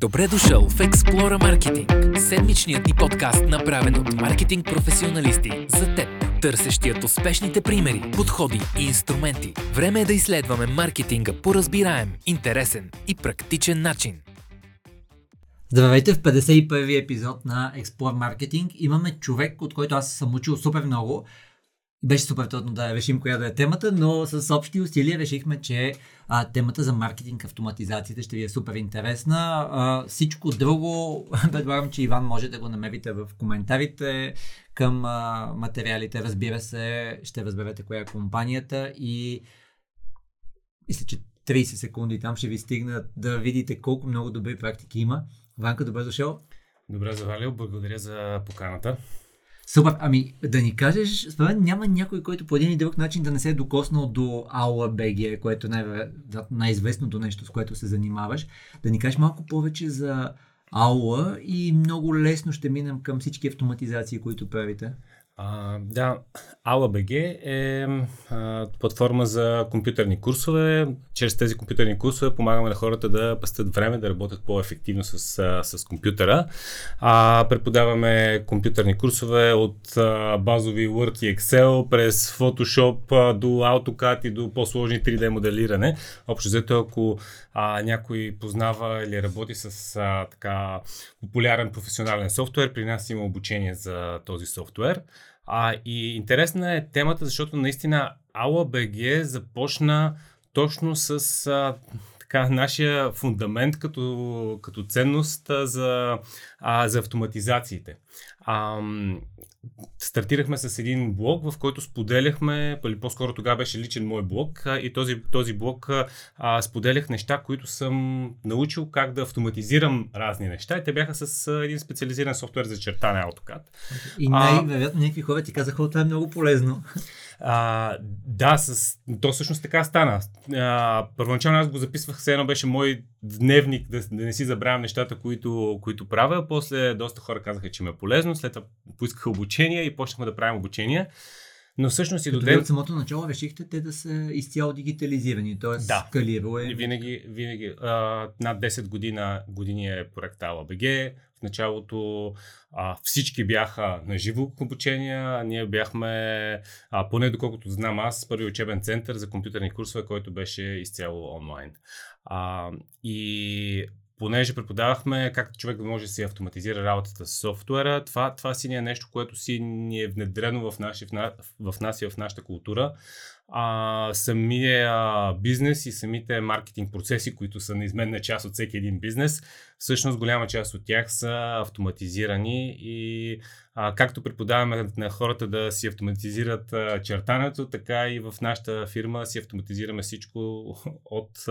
Добре дошъл в Explora Marketing, седмичният ни подкаст, направен от маркетинг професионалисти за теб, търсещият успешните примери, подходи и инструменти. Време е да изследваме маркетинга по разбираем, интересен и практичен начин. Здравейте в 51-ви епизод на Explore Marketing. Имаме човек, от който аз съм учил супер много. Беше супер трудно да решим коя да е темата, но с общи усилия решихме, че а, темата за маркетинг, автоматизацията ще ви е супер интересна. А, всичко друго, предлагам, че Иван може да го намерите в коментарите към а, материалите. Разбира се, ще разберете коя е компанията и мисля, че 30 секунди там ще ви стигнат да видите колко много добри практики има. Ванка, добре дошъл. Добре завалил, благодаря за поканата. Супер, ами да ни кажеш, според няма някой, който по един или друг начин да не се е докоснал до Аула БГ, което е най- най-известното нещо, с което се занимаваш. Да ни кажеш малко повече за Аула и много лесно ще минем към всички автоматизации, които правите. А, да, AlaBG е а, платформа за компютърни курсове. Чрез тези компютърни курсове помагаме на хората да пастят време, да работят по-ефективно с, с компютъра. А, преподаваме компютърни курсове от а, базови Word и Excel през Photoshop а, до AutoCAD и до по-сложни 3D моделиране. Общо взето, ако а, някой познава или работи с а, така популярен професионален софтуер, при нас има обучение за този софтуер. А, и интересна е темата, защото наистина AlaBG започна точно с а, така, нашия фундамент като, като ценност за, а, за автоматизациите. А, стартирахме с един блог, в който споделяхме, или по-скоро тогава беше личен мой блог, и този, този блог а, споделях неща, които съм научил как да автоматизирам разни неща. И те бяха с а, един специализиран софтуер за чертане AutoCAD. И най-вероятно някакви хора ти казаха, това е много полезно. А, да, с... то всъщност така стана. А, първоначално аз го записвах, все едно беше мой дневник, да, да не си забравям нещата, които, които правя. После доста хора казаха, че ме е полезно. След това поискаха обучение и почнахме да правим обучение. Но всъщност и до ден... от самото начало решихте те да са изцяло дигитализирани, т.е. Да. скалирало е. Винаги, винаги. А, над 10 година, години е проект ALABG. В началото а, всички бяха на живо обучение. Ние бяхме, а, поне доколкото знам аз, първи учебен център за компютърни курсове, който беше изцяло онлайн. А, и понеже преподавахме как човек може да си автоматизира работата с софтуера, това, това си ни е нещо, което си ни е внедрено в, наши, в, в нас и в нашата култура. А, самия бизнес и самите маркетинг процеси, които са неизменна част от всеки един бизнес, всъщност голяма част от тях са автоматизирани и а, както преподаваме на хората да си автоматизират чертането, така и в нашата фирма си автоматизираме всичко от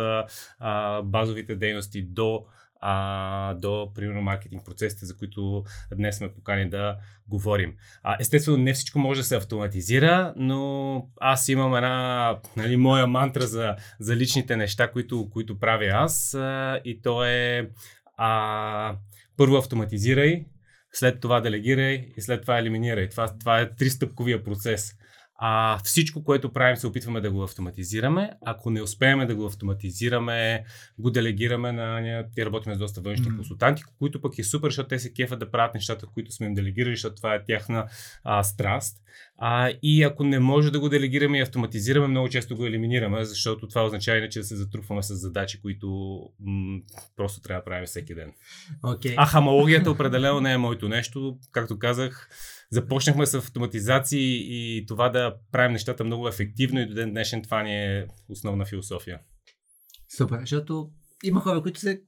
а, базовите дейности до а, до, примерно, маркетинг процесите, за които днес сме покани да говорим. А, естествено, не всичко може да се автоматизира, но аз имам една, нали, моя мантра за, за личните неща, които, които правя аз а, и то е а, първо автоматизирай, след това делегирай и след това елиминирай. Това, това е тристъпковия процес. А, всичко, което правим, се опитваме да го автоматизираме. Ако не успеем да го автоматизираме, го делегираме на... Ние работим с доста външни mm. консултанти, които пък е супер, защото те се кефат да правят нещата, които сме им делегирали, защото това е тяхна а, страст. А, и ако не може да го делегираме и автоматизираме, много често го елиминираме, защото това означава иначе да се затрупваме с задачи, които м- просто трябва да правим всеки ден. Okay. А хамологията определено не е моето нещо. Както казах, започнахме с автоматизации и това да правим нещата много ефективно и до ден днешен това ни е основна философия. Супер, защото има хора, които се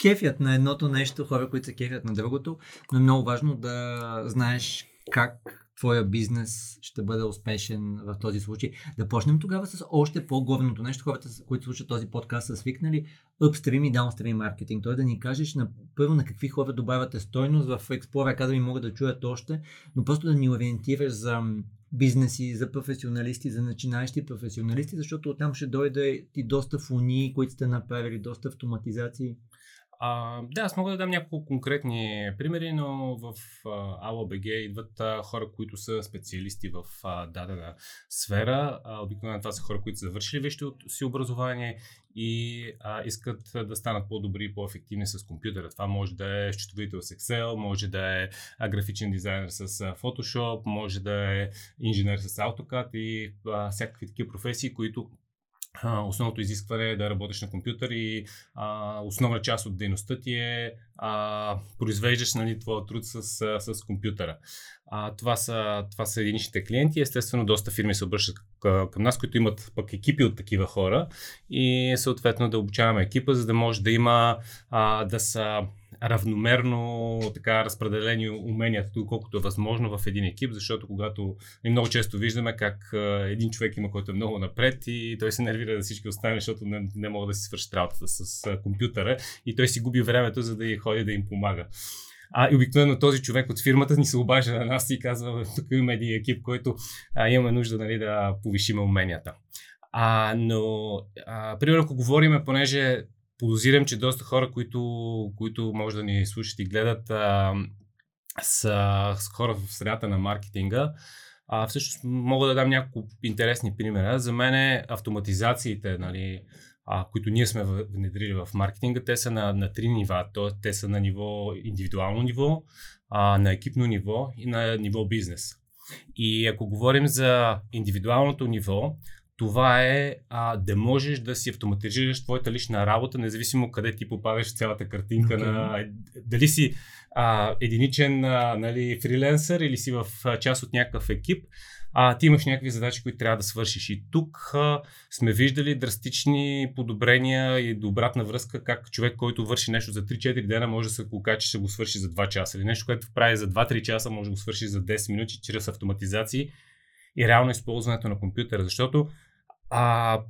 кефят на едното нещо, хора, които се кефят на другото, но е много важно да знаеш как твоя бизнес ще бъде успешен в този случай. Да почнем тогава с още по-главното нещо. Хората, които слушат този подкаст, са свикнали upstream и downstream маркетинг. Той да ни кажеш на, първо на какви хора добавяте стойност. В Explorer Academy могат да чуят още, но просто да ни ориентираш за бизнеси, за професионалисти, за начинаещи професионалисти, защото оттам ще дойде и доста фуни, които сте направили, доста автоматизации. А, да, аз мога да дам няколко конкретни примери, но в ALOBG идват а, хора, които са специалисти в а, дадена сфера. Обикновено това са хора, които са завършили вещето си образование и а, искат да станат по-добри и по-ефективни с компютъра. Това може да е счетоводител с Excel, може да е графичен дизайнер с Photoshop, може да е инженер с AutoCAD и а, всякакви такива професии, които основното изискване е да работиш на компютър и а, основна част от дейността ти е а, произвеждаш нали, твоя труд с, с, компютъра. А, това, са, това са единичните клиенти. Естествено, доста фирми се обръщат към нас, които имат пък екипи от такива хора и съответно да обучаваме екипа, за да може да има а, да са равномерно така разпределени уменията, доколкото е възможно в един екип, защото когато и много често виждаме как един човек има, който е много напред и той се нервира да всички останали, защото не, не могат да си свършат работата с, компютъра и той си губи времето, за да ходи да им помага. А и обикновено този човек от фирмата ни се обажда на нас и казва, тук има един екип, който а, имаме нужда нали, да повишим уменията. А, но, а, примерно, ако говорим, понеже подозирам, че доста хора, които, които може да ни слушат и гледат, а, са, с хора в средата на маркетинга. А, всъщност мога да дам няколко интересни примера. За мен е автоматизациите, нали, а, които ние сме внедрили в маркетинга, те са на, на три нива. То, те са на ниво индивидуално ниво, а, на екипно ниво и на ниво бизнес. И ако говорим за индивидуалното ниво, това е а, да можеш да си автоматизираш твоята лична работа, независимо къде ти попадаш цялата картинка okay. на дали си а, единичен а, нали, фриленсър или си в а, част от някакъв екип, а, ти имаш някакви задачи, които трябва да свършиш. И тук а, сме виждали драстични подобрения и обратна връзка, как човек, който върши нещо за 3-4 дена, може да се окаже, че ще го свърши за 2 часа. Или нещо, което прави за 2-3 часа, може да го свърши за 10 минути чрез автоматизации и реално използването на компютъра. Защото а,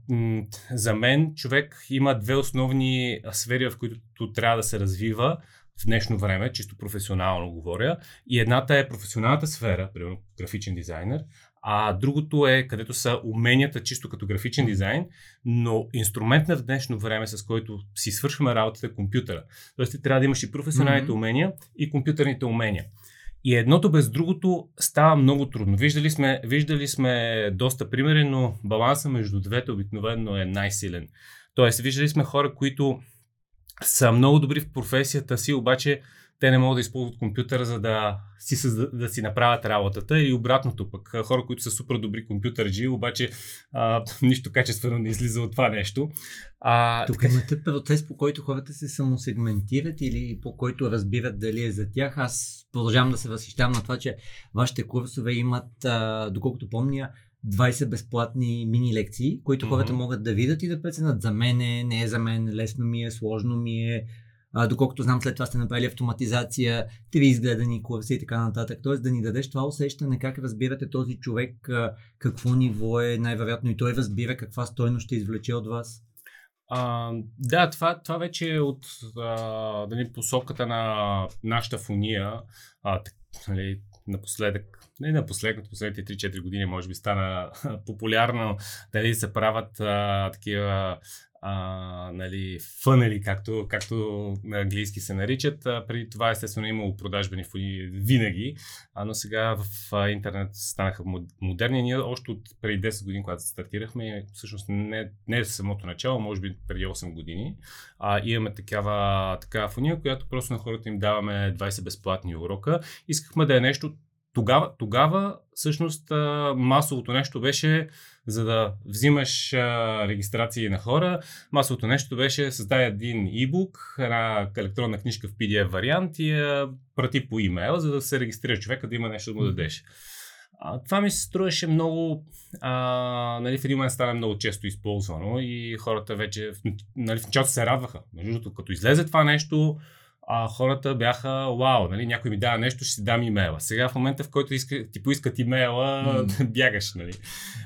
за мен човек има две основни сфери, в които трябва да се развива в днешно време, чисто професионално говоря. И едната е професионалната сфера, примерно графичен дизайнер, а другото е където са уменията чисто като графичен дизайн, но инструмент на днешно време, с който си свършваме работата е компютъра. Тоест ти трябва да имаш и професионалните mm-hmm. умения и компютърните умения. И едното без другото става много трудно. Виждали сме, виждали сме доста примери, но баланса между двете обикновено е най-силен. Тоест, виждали сме хора, които са много добри в професията си, обаче те не могат да използват компютъра, за да си, да си направят работата и обратното пък. Хора, които са супер добри компютърджи, обаче а, нищо качествено не излиза от това нещо. А, Тук така... имате процес, по който хората се самосегментират или по който разбират дали е за тях. Аз продължавам да се възхищавам на това, че вашите курсове имат, а, доколкото помня, 20 безплатни мини лекции, които mm-hmm. хората могат да видят и да преценят за мен е, не е за мен, лесно ми е, сложно ми е, а, доколкото знам, след това сте направили автоматизация, три изгледани курси и така нататък. Тоест да ни дадеш това усещане как разбирате този човек, какво ниво е най-вероятно и той разбира каква стойност ще извлече от вас. А, да, това, това вече е от а, дали, посоката на нашата фуния. А, нали, напоследък, не напоследък, последните 3-4 години може би стана популярно дали се правят а, такива а, нали, фънели, както, както на английски се наричат. А, преди това естествено е имало продажбени фуни винаги, а, но сега в а, интернет станаха модерни. Ние още от преди 10 години, когато стартирахме, всъщност не, не е самото начало, може би преди 8 години, а, имаме такава, такава фуния, която просто на хората им даваме 20 безплатни урока. Искахме да е нещо тогава, тогава всъщност масовото нещо беше за да взимаш а, регистрации на хора. Масовото нещо беше създай един e-book, една електронна книжка в PDF вариант и я прати по имейл, за да се регистрира човека да има нещо да му дадеш. А, това ми се струваше много, а, нали, в един момент стана много често използвано и хората вече нали, в началото се радваха. Между като излезе това нещо, а, хората бяха, вау, нали, някой ми дава нещо, ще си дам имейла. Сега в момента, в който иска, ти поискат имейла, mm. бягаш, нали.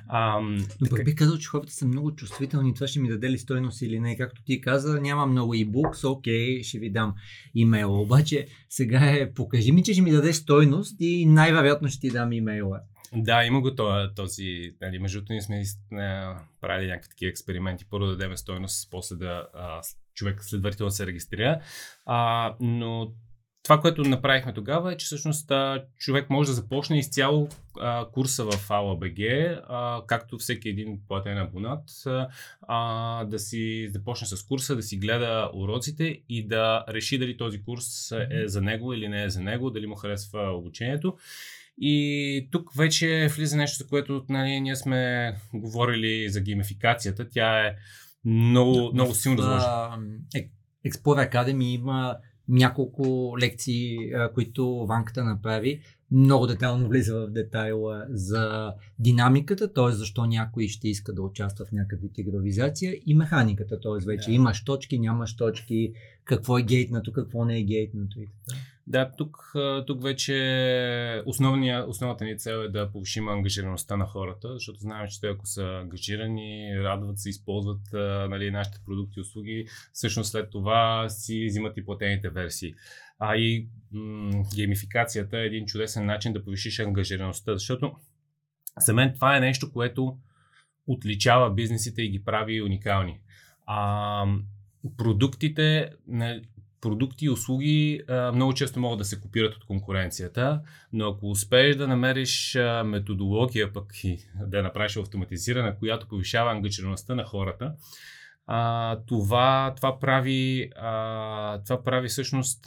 А, Но така... бих казал, че хората са много чувствителни, това ще ми даде ли стойност или не. Както ти каза, няма много e-books, окей, ще ви дам имейла. Обаче сега е, покажи ми, че ще ми даде стойност и най-вероятно ще ти дам имейла. Да, има го този нали, между ние сме правили някакви такива експерименти. Първо да дадем стойност, после да а, човек следователно се регистрира. А, но това, което направихме тогава е, че всъщност а, човек може да започне изцяло а, курса в ALABG, а, както всеки един платен абонат, а, да си започне с курса, да си гледа уроците и да реши дали този курс е за него или не е за него, дали му харесва обучението. И тук вече влиза нещо, за което нали, ние сме говорили за геймификацията. Тя е много, много силно заложена. Explore Academy има няколко лекции, които Ванката направи. Много детайлно влиза в детайла за динамиката, т.е. защо някой ще иска да участва в някаква игровизация и механиката, т.е. вече yeah. имаш точки, нямаш точки, какво е гейтнато, какво не е гейтнато и така. Да, тук, тук вече основния, основната ни цел е да повишим ангажираността на хората, защото знаем, че те ако са ангажирани, радват се, използват нали, нашите продукти и услуги, всъщност след това си взимат и платените версии. А и м- геймификацията е един чудесен начин да повишиш ангажираността, защото за мен това е нещо, което отличава бизнесите и ги прави уникални. А, продуктите, продукти и услуги много често могат да се копират от конкуренцията, но ако успееш да намериш методология пък и да направиш автоматизирана, която повишава ангажираността на хората, това, това, прави, това прави всъщност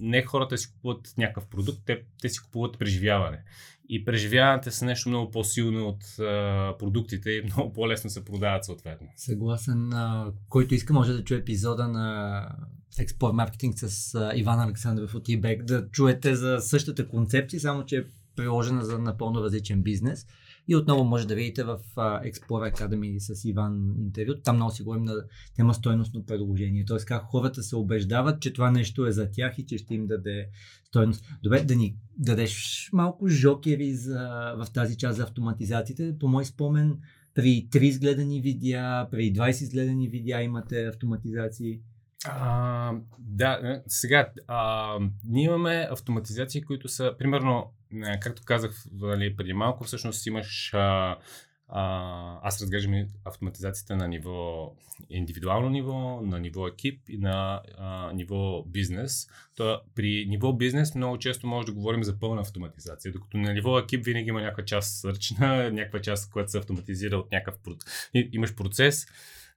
не хората си купуват някакъв продукт, те, те си купуват преживяване. И преживяването са нещо много по-силно от продуктите и много по-лесно се продават съответно. Съгласен. А, който иска може да чуе епизода на Export Marketing с а, Иван Александров от eBay, да чуете за същата концепция, само че е приложена за напълно различен бизнес. И отново може да видите в uh, Explorer Academy с Иван интервю. Там много си говорим на тема стойностно предложение. Тоест как хората се убеждават, че това нещо е за тях и че ще им даде стойност. Добре, да ни дадеш малко жокери за, в тази част за автоматизациите. По мой спомен, при 3 изгледани видеа, при 20 изгледани видеа имате автоматизации. А, да, е, сега, а, ние имаме автоматизации, които са, примерно, както казах нали, преди малко, всъщност имаш а, а, аз разглеждам автоматизацията на ниво индивидуално ниво, на ниво екип и на а, ниво бизнес. То, при ниво бизнес много често може да говорим за пълна автоматизация, докато на ниво екип винаги има някаква част ръчна, някаква част, която се автоматизира от някакъв имаш процес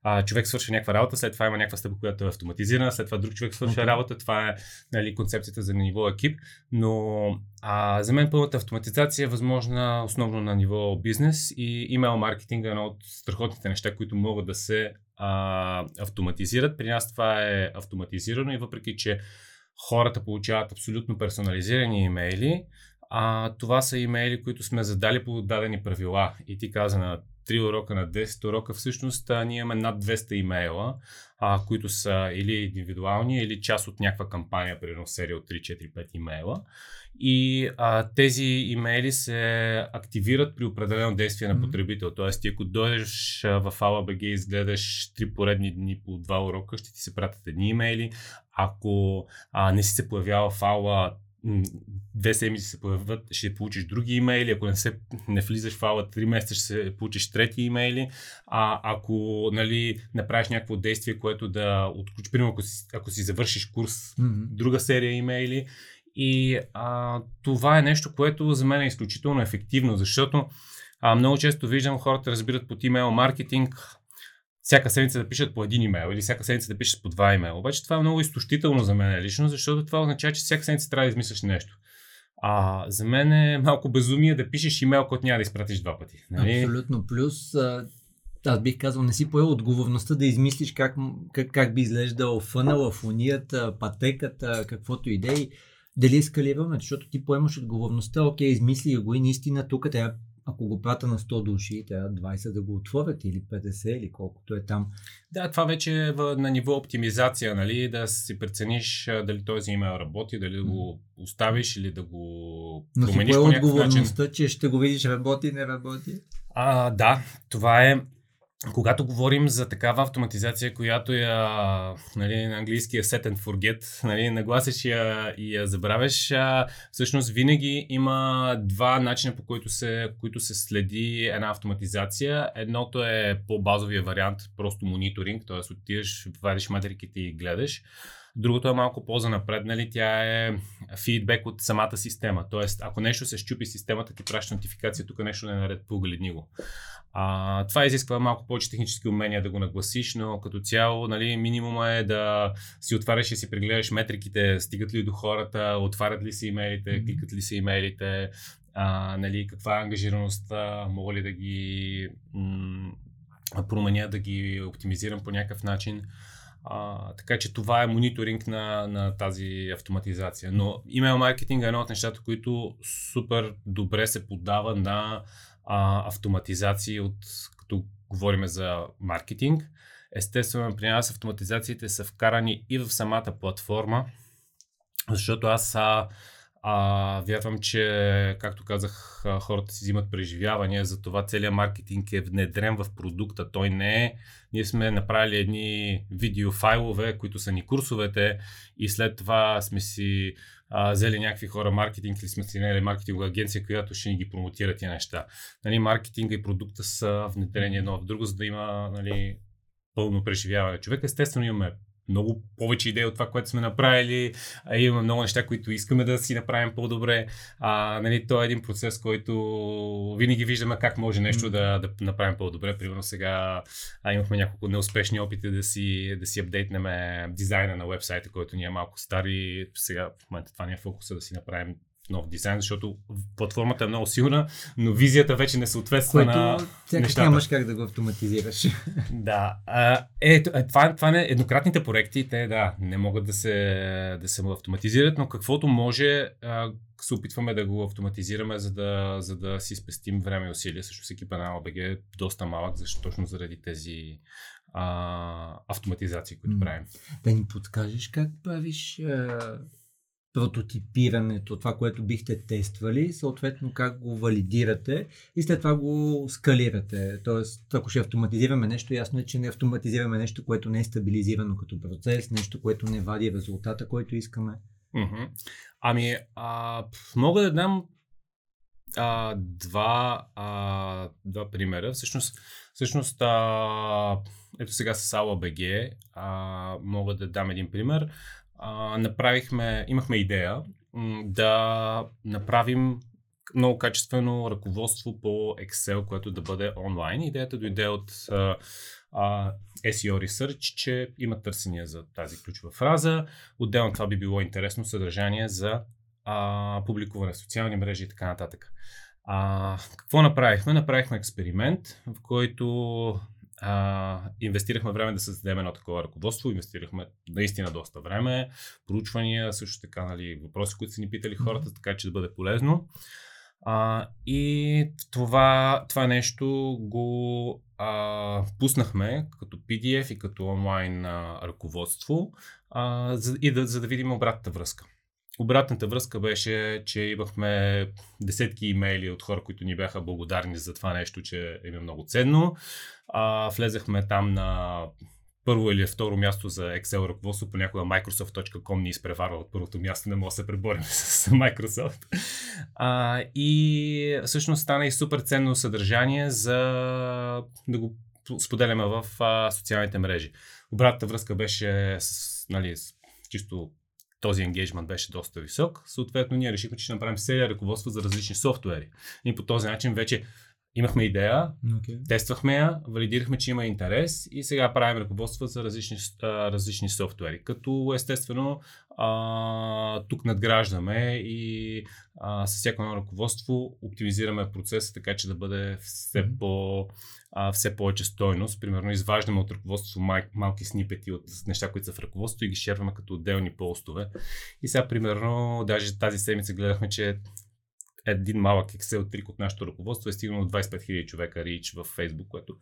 а, човек свърши някаква работа, след това има някаква стъпка, която е автоматизирана, след това друг човек свърши okay. работа, това е нали, концепцията за ниво екип, но а, за мен пълната автоматизация е възможна основно на ниво бизнес и имейл маркетинг е едно от страхотните неща, които могат да се а, автоматизират. При нас това е автоматизирано и въпреки, че хората получават абсолютно персонализирани имейли, а, това са имейли, които сме задали по дадени правила. И ти каза на 3 урока на 10 урока, всъщност а, ние имаме над 200 имейла, а, които са или индивидуални, или част от някаква кампания, примерно серия от 3, 4, 5 имейла. И а, тези имейли се активират при определено действие на потребител. Тоест, ти ако дойдеш в AlaBG и изгледаш три поредни дни по два урока, ще ти се пратят едни имейли. Ако а, не си се появява в Ала две седмици се появят, ще получиш други имейли, ако не, се, не влизаш в ала 3 месеца, ще се получиш трети имейли, а ако нали, направиш някакво действие, което да отключи, примерно ако си, ако си завършиш курс, mm-hmm. друга серия имейли, и а, това е нещо, което за мен е изключително ефективно, защото а, много често виждам хората разбират под имейл маркетинг, всяка седмица да пишат по един имейл или всяка седмица да пишат по два имейла. Обаче това е много изтощително за мен лично, защото това означава, че всяка седмица трябва да измисляш нещо. А за мен е малко безумие да пишеш имейл, който няма да изпратиш два пъти. Нали? Абсолютно. Плюс аз бих казал, не си поел отговорността да измислиш как, как, как би изглеждал фънала, фунията, пътеката, каквото идеи. Дали е скалираме, защото ти поемаш отговорността, окей, измисли го и наистина тук трябва ако го прата на 100 души, трябва 20 да го отворят или 50 или колкото е там. Да, това вече е на ниво оптимизация, нали, да си прецениш дали този имейл работи, дали да го оставиш или да го Но промениш по някакъв начин. че ще го видиш работи, не работи. А, да, това е когато говорим за такава автоматизация, която я, нали, на английски е set and forget, нали, нагласиш я и я забравяш, всъщност винаги има два начина по които се, които се следи една автоматизация. Едното е по-базовия вариант, просто мониторинг, т.е. отиваш, вадиш матриките и гледаш. Другото е малко по-занапреднали, тя е фидбек от самата система. Тоест, ако нещо се щупи системата, ти праща нотификация, тук нещо не е наред, погледни го. А, това изисква малко повече технически умения да го нагласиш, но като цяло нали, минимума е да си отваряш и си прегледаш метриките, стигат ли до хората, отварят ли си имейлите, кликат ли си имейлите, а, нали, каква е ангажираността, мога ли да ги м- променя, да ги оптимизирам по някакъв начин. А, така че това е мониторинг на, на тази автоматизация. Но имейл маркетинг е едно от нещата, които супер добре се подава на а, автоматизации от, като говорим за маркетинг. Естествено, при нас автоматизациите са вкарани и в самата платформа, защото аз а, а, вярвам, че, както казах, хората си взимат преживявания, за това целият маркетинг е внедрен в продукта. Той не е. Ние сме направили едни видеофайлове, които са ни курсовете и след това сме си а, взели някакви хора маркетинг или сме си наели маркетингова агенция, която ще ни ги промотира тия неща. Нали, маркетинга и продукта са внедрени едно в друго, за да има нали, пълно преживяване. Човек естествено имаме много повече идеи от това, което сме направили. А, имаме много неща, които искаме да си направим по-добре. А, нали, то е един процес, който винаги виждаме как може нещо да, да направим по-добре. Примерно сега а, имахме няколко неуспешни опити да си, да си апдейтнем дизайна на вебсайта, който ни е малко стар и сега в момента това ни е фокуса да си направим нов дизайн, защото платформата е много силна, но визията вече не съответства Което на нещата. нямаш как да го автоматизираш. Да. А, е, това, това не, еднократните проекти, те да, не могат да се, да се автоматизират, но каквото може, а, се опитваме да го автоматизираме, за да, за да си спестим време и усилия. Също екипа на АЛБГ е доста малък, защото точно заради тези а, автоматизации, които правим. Да ни подскажеш как правиш а, прототипирането, това, което бихте тествали, съответно как го валидирате и след това го скалирате. Тоест, ако ще автоматизираме нещо, ясно е, че не автоматизираме нещо, което не е стабилизирано като процес, нещо, което не вади резултата, който искаме. Mm-hmm. Ами, а, мога да дам а, два, а, два примера. Всъщност, всъщност а, ето сега с AlaBG а, мога да дам един пример направихме, имахме идея да направим много качествено ръководство по Excel, което да бъде онлайн. Идеята дойде от а, а, SEO Research, че има търсения за тази ключова фраза. Отделно това би било интересно съдържание за а, публикуване в социални мрежи и така нататък. А, какво направихме? Направихме експеримент, в който а, инвестирахме време да създадем едно такова ръководство, инвестирахме наистина доста време, проучвания, също така нали, въпроси, които са ни питали хората, така че да бъде полезно. А, и това, това нещо го а, пуснахме като PDF и като онлайн а, ръководство, а, за, и да, за да видим обратната връзка. Обратната връзка беше, че имахме десетки имейли от хора, които ни бяха благодарни за това нещо, че им е много ценно. А, влезахме там на първо или второ място за Excel ръководство, понякога Microsoft.com ни изпреварва от първото място, не може да се преборим с Microsoft. А, и всъщност стана и супер ценно съдържание за да го споделяме в а, социалните мрежи. Обратната връзка беше с, нали, с чисто този енгейджмент беше доста висок. Съответно, ние решихме, че ще направим серия ръководство за различни софтуери. И по този начин вече имахме идея, okay. тествахме я, валидирахме, че има интерес и сега правим ръководства за различни, различни софтуери. Като естествено а, тук надграждаме и а, с всяко едно ръководство оптимизираме процеса, така че да бъде все, по, а, все повече стойност. Примерно изваждаме от ръководството мал, малки снипети от неща, които са в ръководството и ги шерваме като отделни постове. И сега, примерно, даже тази седмица гледахме, че един малък Excel трик от нашето ръководство е стигнал 25 000 човека рич в Facebook, което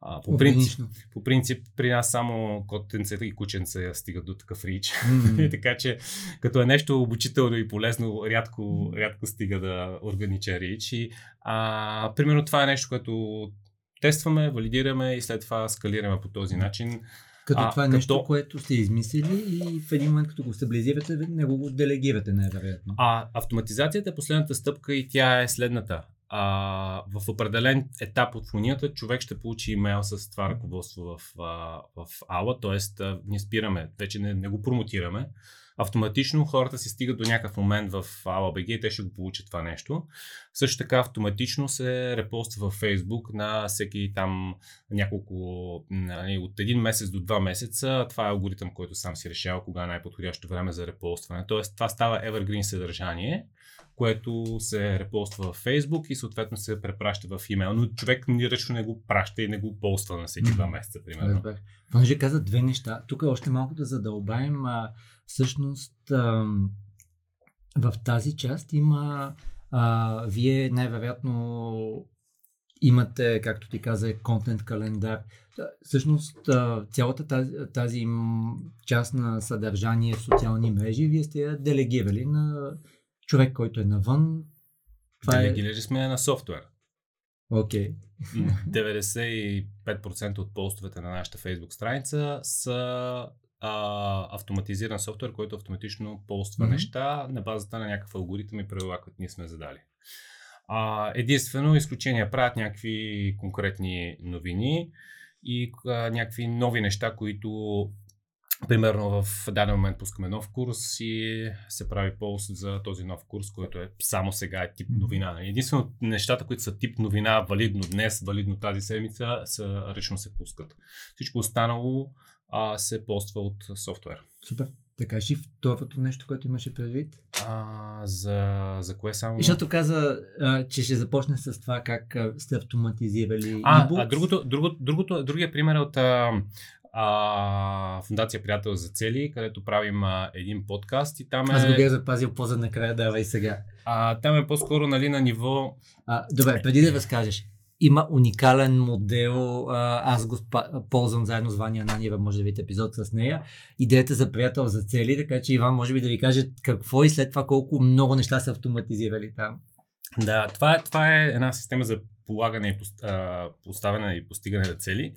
а, по, принцип, по принцип при нас само котенцата и кученца стигат до такъв рич. Mm-hmm. така че като е нещо обучително и полезно, рядко, рядко стига да органичен рич. И, а, примерно това е нещо, което тестваме, валидираме и след това скалираме по този начин. Като А, това е като- нещо, което сте измислили и в един момент, като го стабилизирате, не го делегирате, най-вероятно. А автоматизацията е последната стъпка и тя е следната. А, в определен етап от фунията човек ще получи имейл с това ръководство в, в Ала, т.е. ние спираме, вече не, не го промотираме. Автоматично хората си стигат до някакъв момент в AlaBG и те ще го получат това нещо. Също така автоматично се репоства във Facebook на всеки там няколко, нали, от един месец до два месеца. Това е алгоритъм, който сам си решава кога е най-подходящо време за репостване. Тоест това става evergreen съдържание, което се репоства в Facebook и съответно се препраща в имейл. Но човек ни ръчно не го праща и не го поства на всеки два месеца, примерно. Разбрах. Понеже каза две неща. Тук още малко да задълбаем. А, всъщност, ам, в тази част има. А, вие най-вероятно имате, както ти каза, контент календар. Всъщност, а, цялата тази, тази част на съдържание в социални мрежи, вие сте я делегирали на човек, който е навън. Това е... Делегирали сме на софтуер. Окей. 95% от постовете на нашата Facebook страница са а, автоматизиран софтуер, който автоматично поства Мгм. неща на базата на някакъв алгоритъм и правила, които ние сме задали. А, единствено, изключения правят някакви конкретни новини и а, някакви нови неща, които Примерно в даден момент пускаме нов курс и се прави пост за този нов курс, който е само сега е тип новина. Единствено нещата, които са тип новина, валидно днес, валидно тази седмица, са, ръчно се пускат. Всичко останало а, се поства от софтуер. Супер. Така и второто нещо, което имаше предвид. А, за, за кое само? Защото каза, а, че ще започне с това как а, сте автоматизирали А, e-books. а другото, другото, другото, другия пример е от а, а, Фундация Приятел за цели, където правим а, един подкаст и там е, Аз го бях запазил по-за накрая, давай сега. а, там е по-скоро нали, на ниво А, добре, преди да разкажеш. Има уникален модел, аз го спа- ползвам заедно с Ваня Ананиева, може да видите епизод с нея. Идеята за приятел за цели, така че Иван може би да ви каже какво и след това колко много неща са автоматизирали там. Да, това е, това е една система за полагане и поставяне и постигане на цели,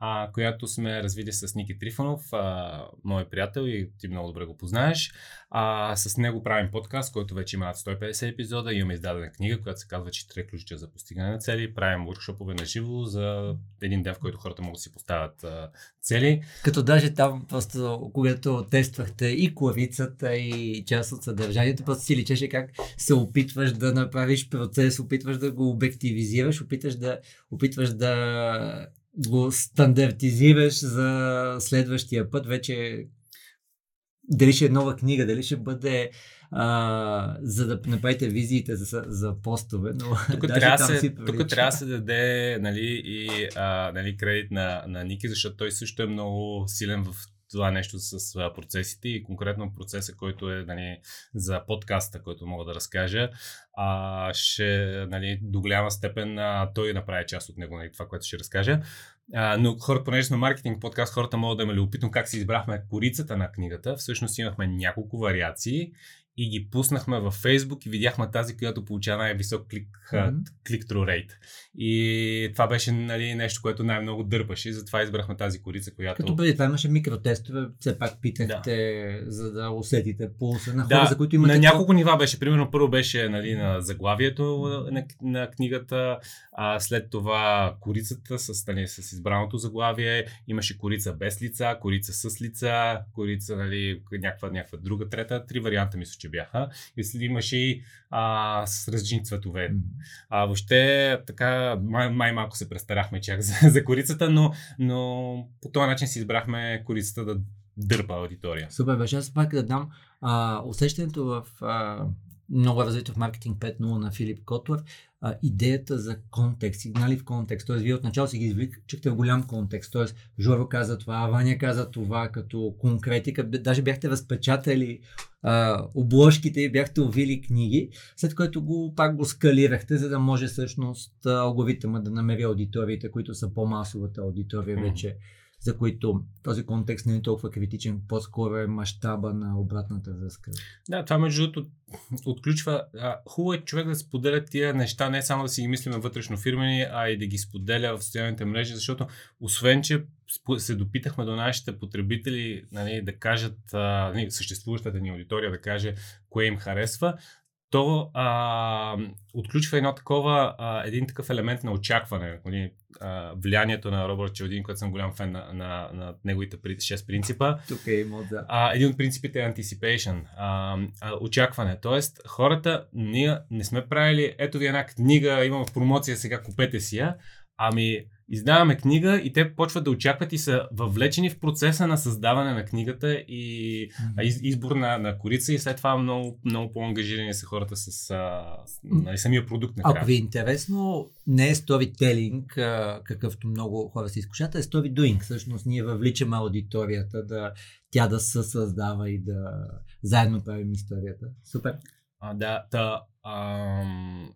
а, която сме развили с Ники Трифонов, а, мой приятел и ти много добре го познаеш. А, с него правим подкаст, който вече има над 150 епизода. Имаме издадена книга, която се казва Четири ключа за постигане на цели. Правим workshoпове на живо за един ден, в който хората могат да си поставят а, цели. Като даже там, просто когато тествахте и клавицата, и част от съдържанието, просто си личеше как се опитваш да направиш процес, опитваш да го обективизираш, опитваш да, опитваш да го стандартизираш за следващия път. Вече дали ще е нова книга, дали ще бъде а, за да направите визиите за, за постове, но Тук трябва, се, си тук трябва да се даде нали, и а, нали, кредит на, на Ники, защото той също е много силен в това нещо с процесите и конкретно процеса, който е нали, за подкаста, който мога да разкажа, а, ще нали, до голяма степен а, той направи част от него, нали, това, което ще разкажа. А, но хората, понеже сме маркетинг подкаст, хората могат да ме любопитно как си избрахме корицата на книгата. Всъщност имахме няколко вариации и ги пуснахме във Facebook и видяхме тази, която получава най-висок клик, mm-hmm. click-through rate. И това беше нали, нещо, което най-много дърпаше, затова избрахме тази корица, която... Като преди това имаше микротестове, все пак питахте, за да усетите пулса на хора, Да, за които имате... на няколко нива беше. Примерно първо беше нали, на заглавието на, на книгата, а след това корицата с, нали, с избраното заглавие, имаше корица без лица, корица с лица, корица, нали, някаква, някаква друга, трета, три варианта мисля, че бяха. И имаше и а, с различни цветове. А, въобще така май, май малко се престарахме чак за, за корицата, но, но по този начин си избрахме корицата да дърпа аудитория. Супер, беше аз пак да дам а, усещането в а, много развито в маркетинг 5.0 на Филип Котлер, а, идеята за контекст, сигнали в контекст. Тоест, вие отначало си ги извличахте в голям контекст. Тоест, Жоро каза това, Ваня каза това като конкретика. Даже бяхте разпечатали а, обложките и бяхте увили книги, след което го пак го скалирахте, за да може всъщност алгоритъма да намери аудиториите, които са по-масовата аудитория вече за които този контекст не е толкова критичен, по-скоро е мащаба на обратната връзка. Да, това между другото отключва. Хубаво е човек да споделя тия неща, не само да си ги мислиме вътрешно фирмени, а и да ги споделя в социалните мрежи, защото освен, че се допитахме до нашите потребители нали, да кажат, нали, съществуващата ни аудитория да каже кое им харесва, то а, отключва едно такова, а, един такъв елемент на очакване. Нали, а, влиянието на Робърт Челдин, който съм голям фен на, на, на неговите 6 принципа. Тук е да. А, един от принципите е anticipation, а, а, очакване. Тоест, хората, ние не сме правили, ето ви една книга, имам в промоция, сега купете си я, ами издаваме книга и те почват да очакват и са въвлечени в процеса на създаване на книгата и mm-hmm. из, избор на, на корица и след това много, много по-ангажирани са хората с, с нали, самия продукт. Накрая. Ако ви е интересно, не е storytelling, какъвто много хора се изкушат, а е story doing. Всъщност ние въвличаме аудиторията да тя да се създава и да заедно правим историята. Супер. А, да, та, ам,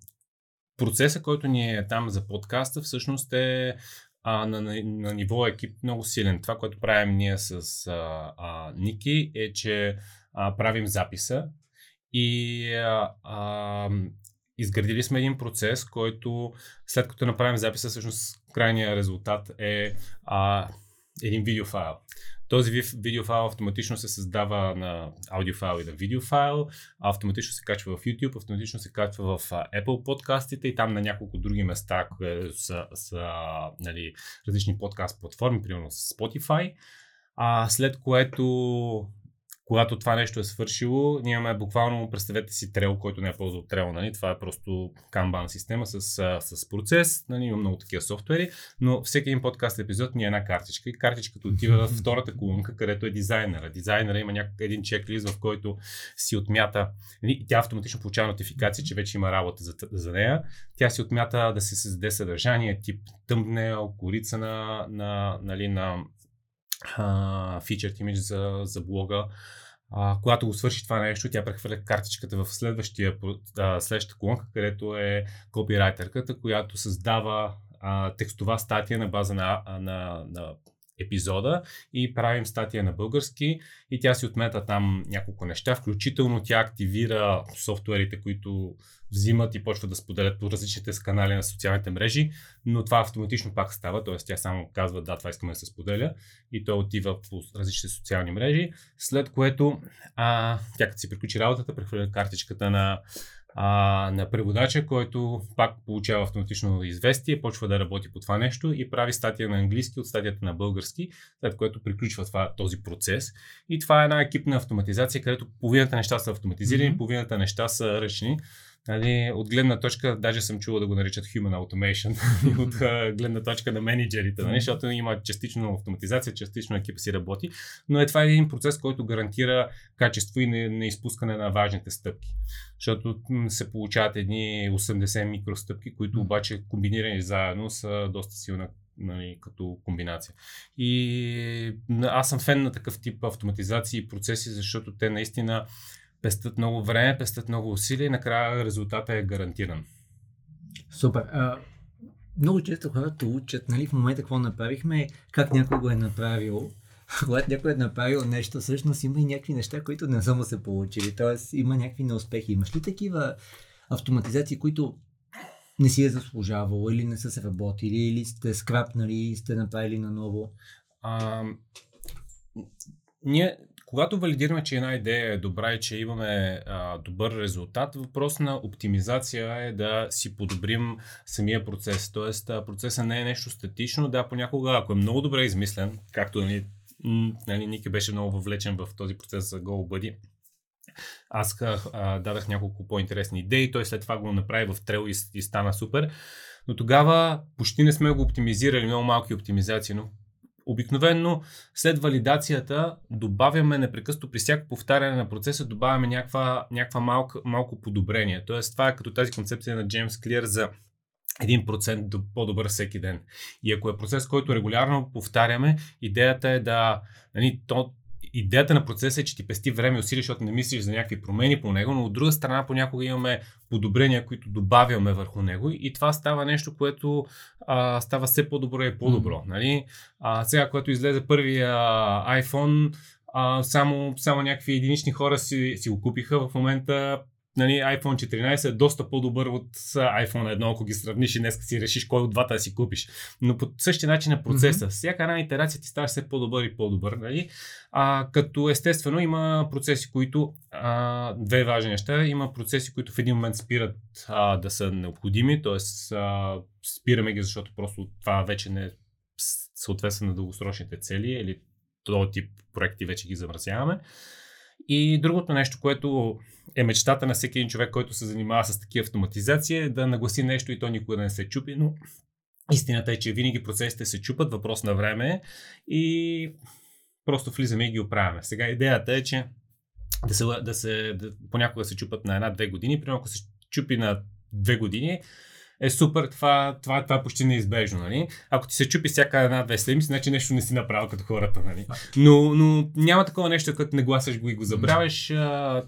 процеса, който ни е там за подкаста, всъщност е а, на, на, на ниво екип много силен. Това, което правим ние с а, а, Ники е, че а, правим записа и а, а, изградили сме един процес, който след като направим записа, всъщност крайният резултат е а, един видеофайл. Този видеофайл автоматично се създава на аудиофайл и на видеофайл, автоматично се качва в YouTube, автоматично се качва в Apple подкастите и там на няколко други места са, са нали, различни подкаст платформи, примерно Spotify. А, след което когато това нещо е свършило, ние имаме буквално, представете си трел, който не е ползвал трел, нали? това е просто Kanban система с, с процес, нали? има много такива софтуери, но всеки един подкаст епизод ни е една картичка и картичката отива в втората колонка, където е дизайнера. Дизайнера има някакъв един чеклист, в който си отмята, нали? и тя автоматично получава нотификация, че вече има работа за, за нея. Тя си отмята да се създаде съдържание, тип тъмбнел, корица на, на, нали, на фичърт имидж за, за блога. А, когато го свърши това нещо, тя прехвърля картичката в следващия, а, следващата колонка, където е копирайтерката, която създава а, текстова статия на база на, на, на епизода и правим статия на български и тя си отмета там няколко неща, включително тя активира софтуерите, които взимат и почват да споделят по различните канали на социалните мрежи, но това автоматично пак става, т.е. тя само казва да, това искаме да се споделя и то отива по различните социални мрежи, след което а, тя като си приключи работата, прехвърля картичката на а, на преводача, който пак получава автоматично известие, почва да работи по това нещо и прави статия на английски от статията на български, след което приключва това, този процес. И това е една екипна автоматизация, където половината неща са автоматизирани, mm-hmm. половината неща са ръчни. Нали, от гледна точка, даже съм чувал да го наричат human automation, от гледна точка на менеджерите, нали, защото има частично автоматизация, частично екипа си работи, но е това е един процес, който гарантира качество и не, не изпускане на важните стъпки. Защото се получават едни 80 микростъпки, които обаче комбинирани заедно са доста силна нали, като комбинация. И аз съм фен на такъв тип автоматизации и процеси, защото те наистина пестят много време, пестят много усилия и накрая резултата е гарантиран. Супер. А, много често хората учат, нали, в момента какво направихме, как някой го е направил. Когато някой е направил нещо, всъщност има и някакви неща, които не са му се получили. Тоест има някакви неуспехи. Имаш ли такива автоматизации, които не си е заслужавало или не са се работили, или сте скрапнали и сте направили наново? А, ние когато валидираме, че една идея е добра и че имаме а, добър резултат, въпрос на оптимизация е да си подобрим самия процес. Тоест, процесът не е нещо статично. Да, понякога, ако е много добре измислен, както нали, нали, Ники беше много въвлечен в този процес за GoBuddy, аз а, дадах няколко по-интересни идеи, той след това го направи в Трел и, и стана супер. Но тогава почти не сме го оптимизирали, много малки оптимизации, но Обикновенно след валидацията добавяме непрекъснато при всяко повтаряне на процеса добавяме някаква, някаква малко, малко подобрение. Тоест това е като тази концепция на Джеймс Клир за 1% до по-добър всеки ден. И ако е процес, който регулярно повтаряме, идеята е да, нали, то, идеята на процеса е, че ти пести време и усилия, защото не мислиш за някакви промени по него, но от друга страна понякога имаме подобрения, които добавяме върху него и това става нещо, което а, става все по-добро и по-добро. Mm. Нали? А, сега, когато излезе първия iPhone, а, само, само някакви единични хора си, си го купиха. В момента нали, iPhone 14 е доста по-добър от iPhone 1, ако ги сравниш и днес си решиш кой от двата да си купиш. Но по същия начин на процеса. Mm-hmm. Всяка една итерация ти става все по-добър и по-добър. Нали? А, като естествено има процеси, които а, две важни неща. Има процеси, които в един момент спират а, да са необходими, т.е. спираме ги, защото просто това вече не съответства на дългосрочните цели или този тип проекти вече ги замразяваме. И другото нещо, което е мечтата на всеки един човек, който се занимава с такива автоматизации, е да нагласи нещо и то никога да не се чупи, но истината е, че винаги процесите се чупат, въпрос на време и просто влизаме и ги оправяме. Сега идеята е, че да се, да се, да, понякога се чупат на една-две години, примерно ако се чупи на две години, е супер, това, това, това е почти неизбежно. Нали? Ако ти се чупи всяка една-две седмици, значи нещо не си направил като хората. Нали? Но, но няма такова нещо, като не гласаш го и го забравяш.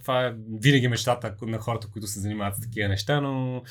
Това е винаги мечтата на хората, които се занимават с такива неща, но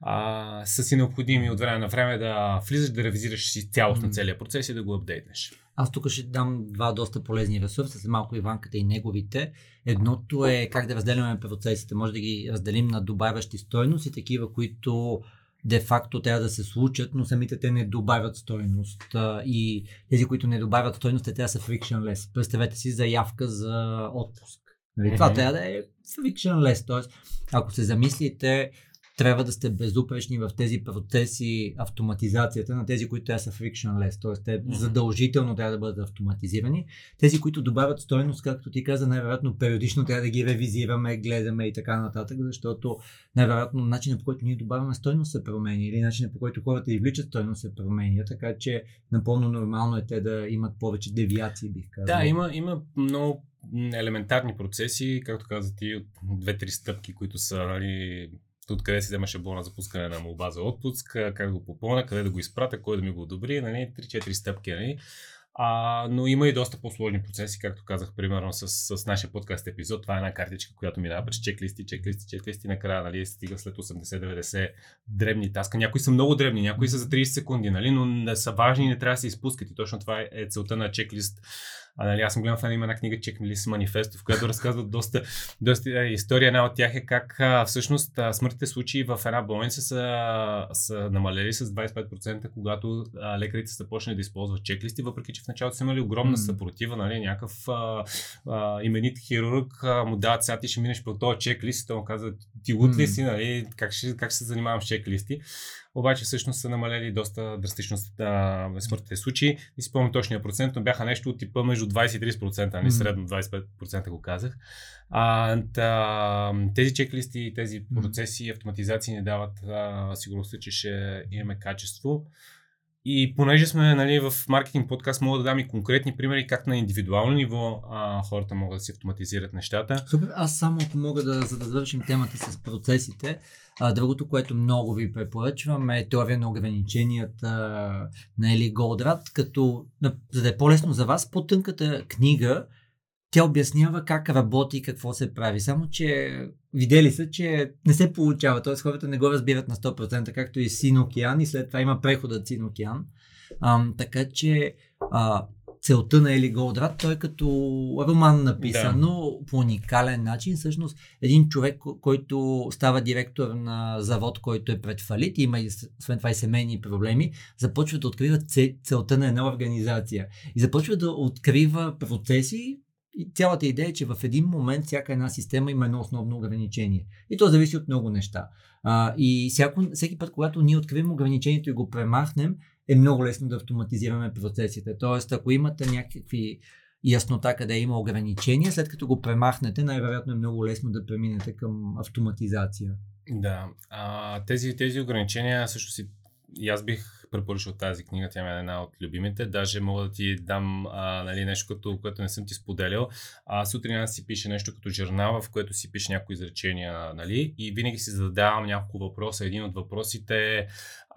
а, са си необходими от време на време да влизаш, да ревизираш си цялостно целият процес и да го апдейтнеш. Аз тук ще дам два доста полезни ресурса, след малко Иванката и неговите. Едното е как да разделяме процесите. Може да ги разделим на добавящи стойности, такива, които де-факто трябва да се случат, но самите те не добавят стойност. И тези, които не добавят стойност, те трябва да са frictionless. Представете си заявка за отпуск. Нали? Mm-hmm. Това трябва да е frictionless. Тоест, ако се замислите, трябва да сте безупречни в тези процеси, автоматизацията на тези, които трябва са frictionless, т.е. те mm-hmm. задължително трябва да бъдат автоматизирани. Тези, които добавят стойност, както ти каза, най-вероятно периодично трябва да ги ревизираме, гледаме и така нататък, защото най-вероятно начинът по който ние добавяме стойност се промени или начинът по който хората извличат стойност се променя, така че напълно нормално е те да имат повече девиации, бих казал. Да, има, има много елементарни процеси, както каза ти, от две-три стъпки, които са нали, откъде си взема шаблона за пускане на молба за отпуск, как да го попълна, къде да го изпратя, кой да ми го одобри, нали, 3-4 стъпки. Нали. А, но има и доста по-сложни процеси, както казах, примерно с, с нашия подкаст епизод. Това е една картичка, която минава през чеклисти, чеклисти, чеклисти. Накрая нали, стига след 80-90 дребни таска. Някои са много дребни, някои са за 30 секунди, нали, но не са важни и не трябва да се изпускат. И точно това е целта на чеклист а, нали, аз съм в една, има една книга Checklist Манифесто, в която разказват доста, доста е, история. Една от тях е как а, всъщност а, смъртните случаи в една болница са, са намалели с 25%, когато а, лекарите са почнали да използват чеклисти, въпреки че в началото са имали огромна съпротива. Нали, някакъв а, а, именит хирург а, му дават сега ти ще минеш по този чеклист и той му казва ти лут ли си, нали, как ще, как ще се занимавам с чеклисти обаче всъщност са намалели доста драстично смъртните случаи. Си спомням точния процент, но бяха нещо от типа между 20 и 30%, а не средно 25% го казах. А, та, тези чеклисти и тези процеси и автоматизации не дават а, сигурността, че ще имаме качество. И понеже сме нали, в маркетинг подкаст, мога да дам и конкретни примери как на индивидуално ниво а, хората могат да си автоматизират нещата. Супер, аз само ако мога да, за да завършим темата с процесите, а, другото, което много ви препоръчвам е теория на ограниченията на Ели Голдрат, като за да е по-лесно за вас, по-тънката книга тя обяснява как работи и какво се прави. Само, че видели са, че не се получава. Т.е. хората не го разбират на 100%, както и Син океан и след това има преходът Син океан. А, така че а, целта на Ели Голдрат, той е като роман написано да. по уникален начин. Всъщност един човек, който става директор на завод, който е пред фалит, има и освен това и семейни проблеми, започва да открива целта на една организация. И започва да открива процеси, цялата идея е, че в един момент всяка една система има едно основно ограничение. И то зависи от много неща. А, и всяко, всеки път, когато ние открием ограничението и го премахнем, е много лесно да автоматизираме процесите. Тоест, ако имате някакви яснота къде има ограничения, след като го премахнете, най-вероятно е много лесно да преминете към автоматизация. Да, а, тези, тези ограничения също си и аз бих препоръчал тази книга, тя ми е една от любимите. Даже мога да ти дам а, нали, нещо, като, което не съм ти споделял. А, сутрин аз си пише нещо като журнал, в което си пише някои изречения, нали? И винаги си задавам няколко въпроса. Един от въпросите е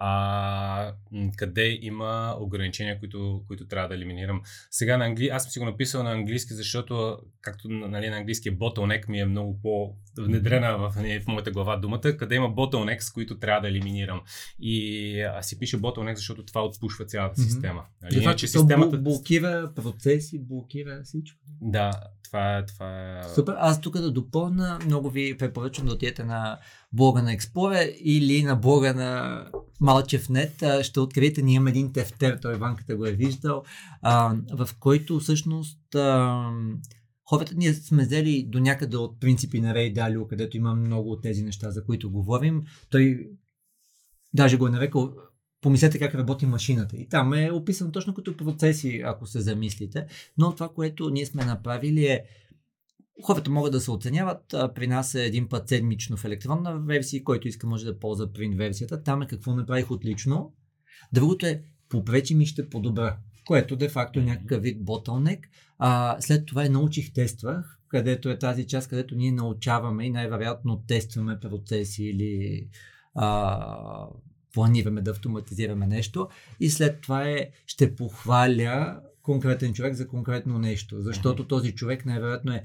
а, къде има ограничения, които, които трябва да елиминирам. Сега на англи... аз съм си го написал на английски, защото както нали, на английски bottleneck ми е много по-внедрена в, нали, в моята глава думата, къде има bottlenecks, които трябва да елиминирам. И аз си пише bottleneck, защото това отпушва цялата система. Нали? Това, че системата... блокира процеси, блокира всичко. Да, това е, това е... Супер. Аз тук да допълна, много ви препоръчвам да отидете на блога на Explorer или на блога на Малчевнет. Ще откриете, ние имаме един тефтер, той Ванката го е виждал, а, в който всъщност а, хората ние сме взели до някъде от принципи на Рей Далио, където има много от тези неща, за които говорим. Той даже го е нарекал помислете как работи машината. И там е описано точно като процеси, ако се замислите. Но това, което ние сме направили е Хората могат да се оценяват. При нас е един път седмично в електронна версия, който иска може да ползва принт версията. Там е какво направих отлично. Другото е попречи ми ще подобра, което де факто е някакъв вид ботълнек. А, след това е научих, тествах, където е тази част, където ние научаваме и най-вероятно тестваме процеси или а, планираме да автоматизираме нещо. И след това е ще похваля конкретен човек за конкретно нещо, защото този човек най-вероятно е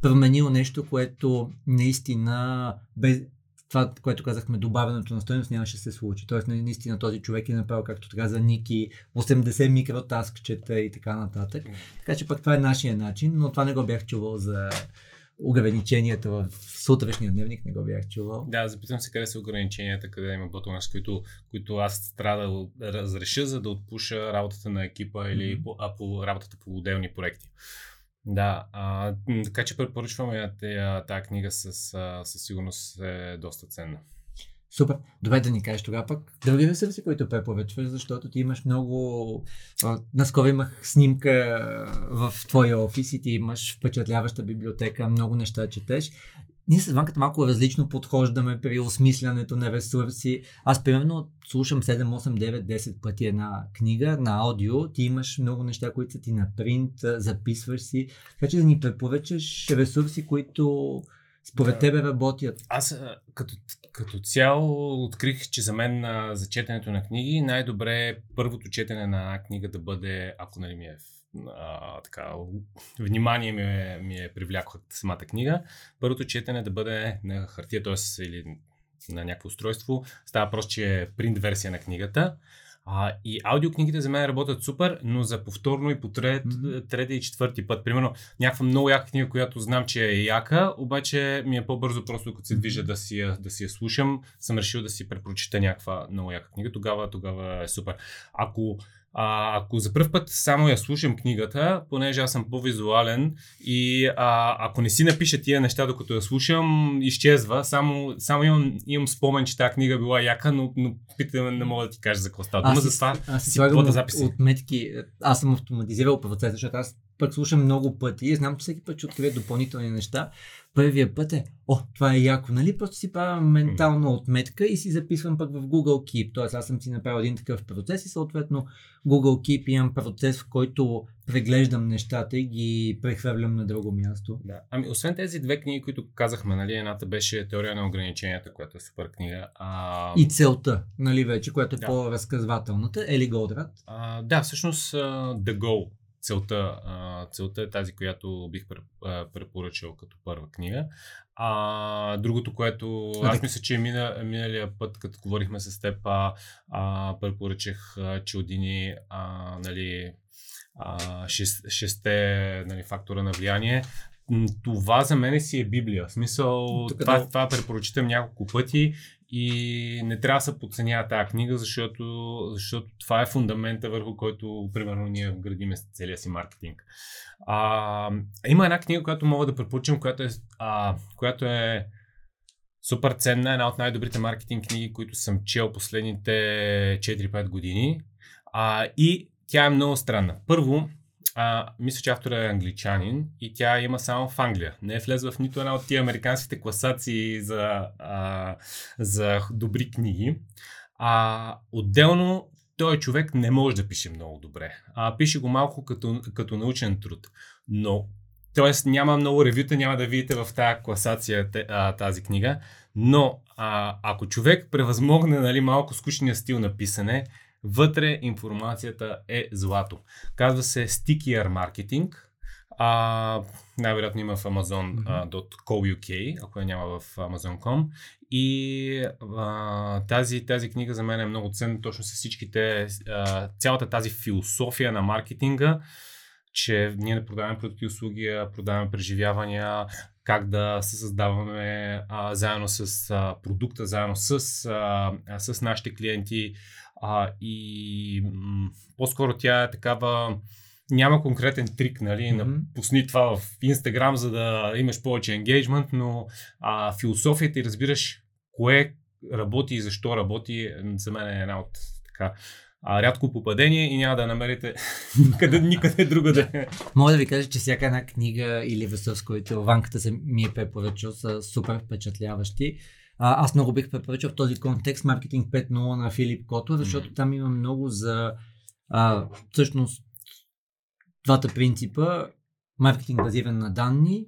променил нещо, което наистина без това, което казахме, добавянето на стоеност нямаше се случи. Тоест, наистина този човек е направил, както каза Ники, 80 микротаскчета и така нататък. Така че пък това е нашия начин, но това не го бях чувал за ограниченията в сутрешния дневник, не го бях чувал. Да, запитам се къде са ограниченията, къде има ботълнес, които, които аз трябва да разреша, за да отпуша работата на екипа или mm-hmm. по, а, по работата по отделни проекти. Да, а, така че препоръчваме тази книга със сигурност е доста ценна. Супер. Добре да ни кажеш тогава пък други ресурси, които препоръчваш, защото ти имаш много... наскоро имах снимка в твоя офис и ти имаш впечатляваща библиотека, много неща четеш ние с Ванката малко различно подхождаме при осмислянето на ресурси. Аз примерно слушам 7, 8, 9, 10 пъти една книга на аудио. Ти имаш много неща, които са ти на принт, записваш си. Така че да ни препоръчаш ресурси, които според да. тебе работят. Аз като, като цяло открих, че за мен за четенето на книги най-добре е първото четене на една книга да бъде, ако нали ми е а, така, внимание ми е, ми е привлякла самата книга. Първото четене да бъде на хартия, т.е. или на някакво устройство. Става просто, че е принт версия на книгата. А, и аудиокнигите за мен работят супер, но за повторно и по трет, mm-hmm. трети и четвърти път. Примерно някаква много яка книга, която знам, че е яка, обаче ми е по-бързо просто като се движа да си, я, да си я слушам, съм решил да си препрочита някаква много яка книга, тогава, тогава е супер. Ако а, ако за първ път само я слушам книгата, понеже аз съм по-визуален и а, ако не си напиша тия неща, докато я слушам, изчезва. Само, само имам, имам спомен, че тази книга била яка, но, но питам, не мога да ти кажа за какво става. Аз, за това аз си слагам от, отметки. Аз съм автоматизирал процеса, защото аз пък слушам много пъти и знам, че всеки път ще открия допълнителни неща. Първия път е, о, това е яко, нали? Просто си правя ментална отметка и си записвам пък в Google Keep. Тоест аз съм си направил един такъв процес и съответно Google Keep имам процес, в който преглеждам нещата и ги прехвърлям на друго място. Да. Ами, освен тези две книги, които казахме, нали, едната беше Теория на ограниченията, която е супер книга. А... И целта, нали вече, която е да. по-разказвателната. Ели Голдрат. А, да, всъщност The Goal целта, а, целта е тази, която бих препоръчал като първа книга. А, другото, което аз мисля, че мина, миналия път, като говорихме с теб, а, а, препоръчах Чилдини, а, нали, а, шест, шесте нали, фактора на влияние това за мен си е Библия. В смисъл, това, това препоръчитам няколко пъти и не трябва да се подценява тази книга, защото, защото това е фундамента, върху който, примерно, ние градиме целия си маркетинг. А, има една книга, която мога да препоръчам, която е, а, която е супер ценна, една от най-добрите маркетинг книги, които съм чел последните 4-5 години. А, и тя е много странна. Първо, а, мисля, че автор е англичанин и тя има само в Англия. Не е влезла в нито една от тия американските класации за, а, за добри книги. А, отделно той човек не може да пише много добре. А, пише го малко като, като научен труд. Но, т.е. няма много ревюта, няма да видите в тази класация тази книга. Но, а, ако човек превъзмогне нали, малко скучния стил на писане, вътре информацията е злато. Казва се Stickier Marketing. А, най-вероятно има в amazon.co.uk, ако я няма в amazon.com. И а, тази, тази книга за мен е много ценна, точно с всичките, а, цялата тази философия на маркетинга, че ние не продаваме продукти и услуги, а продаваме преживявания, как да се създаваме а, заедно с а, продукта, заедно с, а, с нашите клиенти. А, и м- по-скоро тя е такава няма конкретен трик, нали, mm-hmm. пусни това в Инстаграм, за да имаш повече енгейджмент, но а, философията и разбираш кое работи и защо работи, за мен е една от така а, рядко попадение и няма да намерите никъде, никъде друга да Мога да ви кажа, че всяка една книга или весър, с които Ванката се ми е препоръчал, са супер впечатляващи. А, аз много бих препоръчал в този контекст Маркетинг 5.0 на Филип Кото, защото там има много за а, всъщност двата принципа. Маркетинг базиран на данни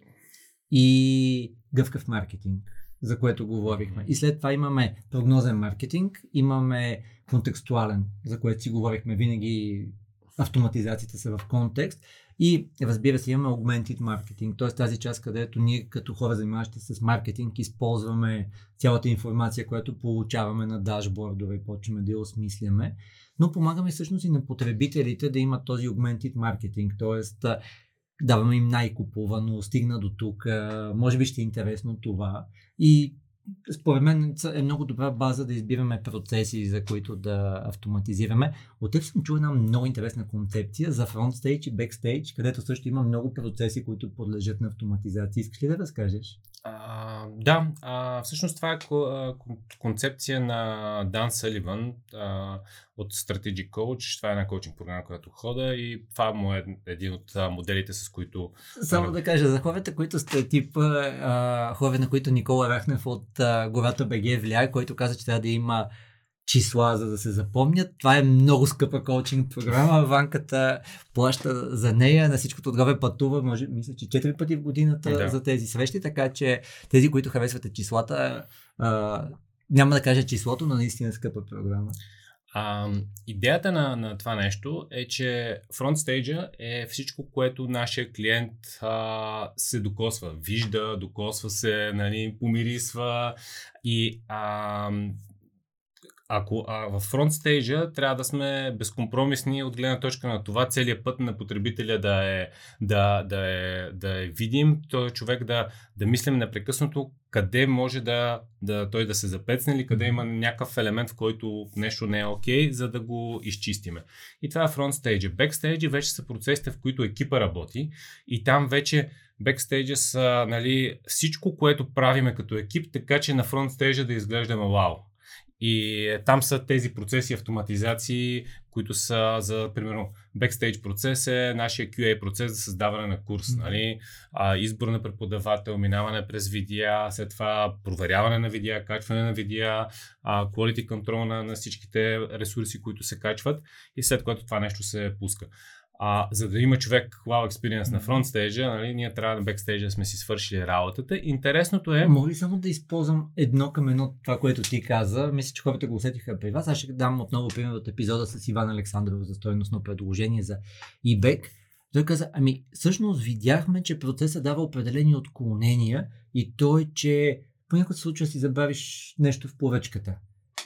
и гъвкав маркетинг, за което говорихме. И след това имаме прогнозен маркетинг, имаме контекстуален, за което си говорихме винаги автоматизациите са в контекст и разбира се имаме augmented маркетинг, т.е. тази част, където ние като хора занимаващи се с маркетинг използваме цялата информация, която получаваме на дашбордове и почваме да я осмисляме но помагаме всъщност и на потребителите да имат този augmented маркетинг, т.е. даваме им най-купувано, стигна до тук, може би ще е интересно това. И според мен е много добра база да избираме процеси, за които да автоматизираме. От теб съм чул една много интересна концепция за фронтстейдж и бекстейдж, където също има много процеси, които подлежат на автоматизация. Искаш ли да разкажеш? А, да, а, всъщност това е концепция на Дан Саливан а, от Strategic Coach. Това е една коучинг програма, която хода и това му е един от моделите, с които... Само да кажа, за хората, които сте тип а, хора, на които Никола Рахнев от а, Гората БГ влияе, който каза, че трябва да има числа, за да се запомнят. Това е много скъпа коучинг програма. Ванката плаща за нея, на всичкото отгоре пътува, може, мисля, че 4 пъти в годината да. за тези срещи, така че тези, които харесвате числата, а, няма да кажа числото, но наистина е скъпа програма. А, идеята на, на това нещо е, че фронтстейджа е всичко, което нашия клиент а, се докосва. Вижда, докосва се, нали, помирисва и а, ако а, в фронт стейджа трябва да сме безкомпромисни от гледна точка на това целият път на потребителя да е, да, да е, да е видим, той човек да, да мислим непрекъснато къде може да, да той да се запецне или къде има някакъв елемент, в който нещо не е окей, okay, за да го изчистиме. И това е фронт стейджа. Бекстейджа вече са процесите, в които екипа работи и там вече бекстейджа са нали, всичко, което правиме като екип, така че на фронт стейджа да изглеждаме вау. И там са тези процеси, автоматизации, които са за, примерно, бекстейдж процес е нашия QA процес за създаване на курс. Mm-hmm. Нали? А, избор на преподавател, минаване през видеа, след това проверяване на видеа, качване на видеа, а, quality control на, на всичките ресурси, които се качват и след което това нещо се пуска. А, за да има човек wow experience на фронт стейджа, нали, ние трябва на бекстейджа сме си свършили работата. Интересното е... Мога ли само да използвам едно към едно това, което ти каза? Мисля, че хората го усетиха при вас. Аз ще дам отново пример от епизода с Иван Александров за стойностно предложение за eBay. Той каза, ами всъщност видяхме, че процесът дава определени отклонения и то е, че понякога се случва си забавиш нещо в поръчката.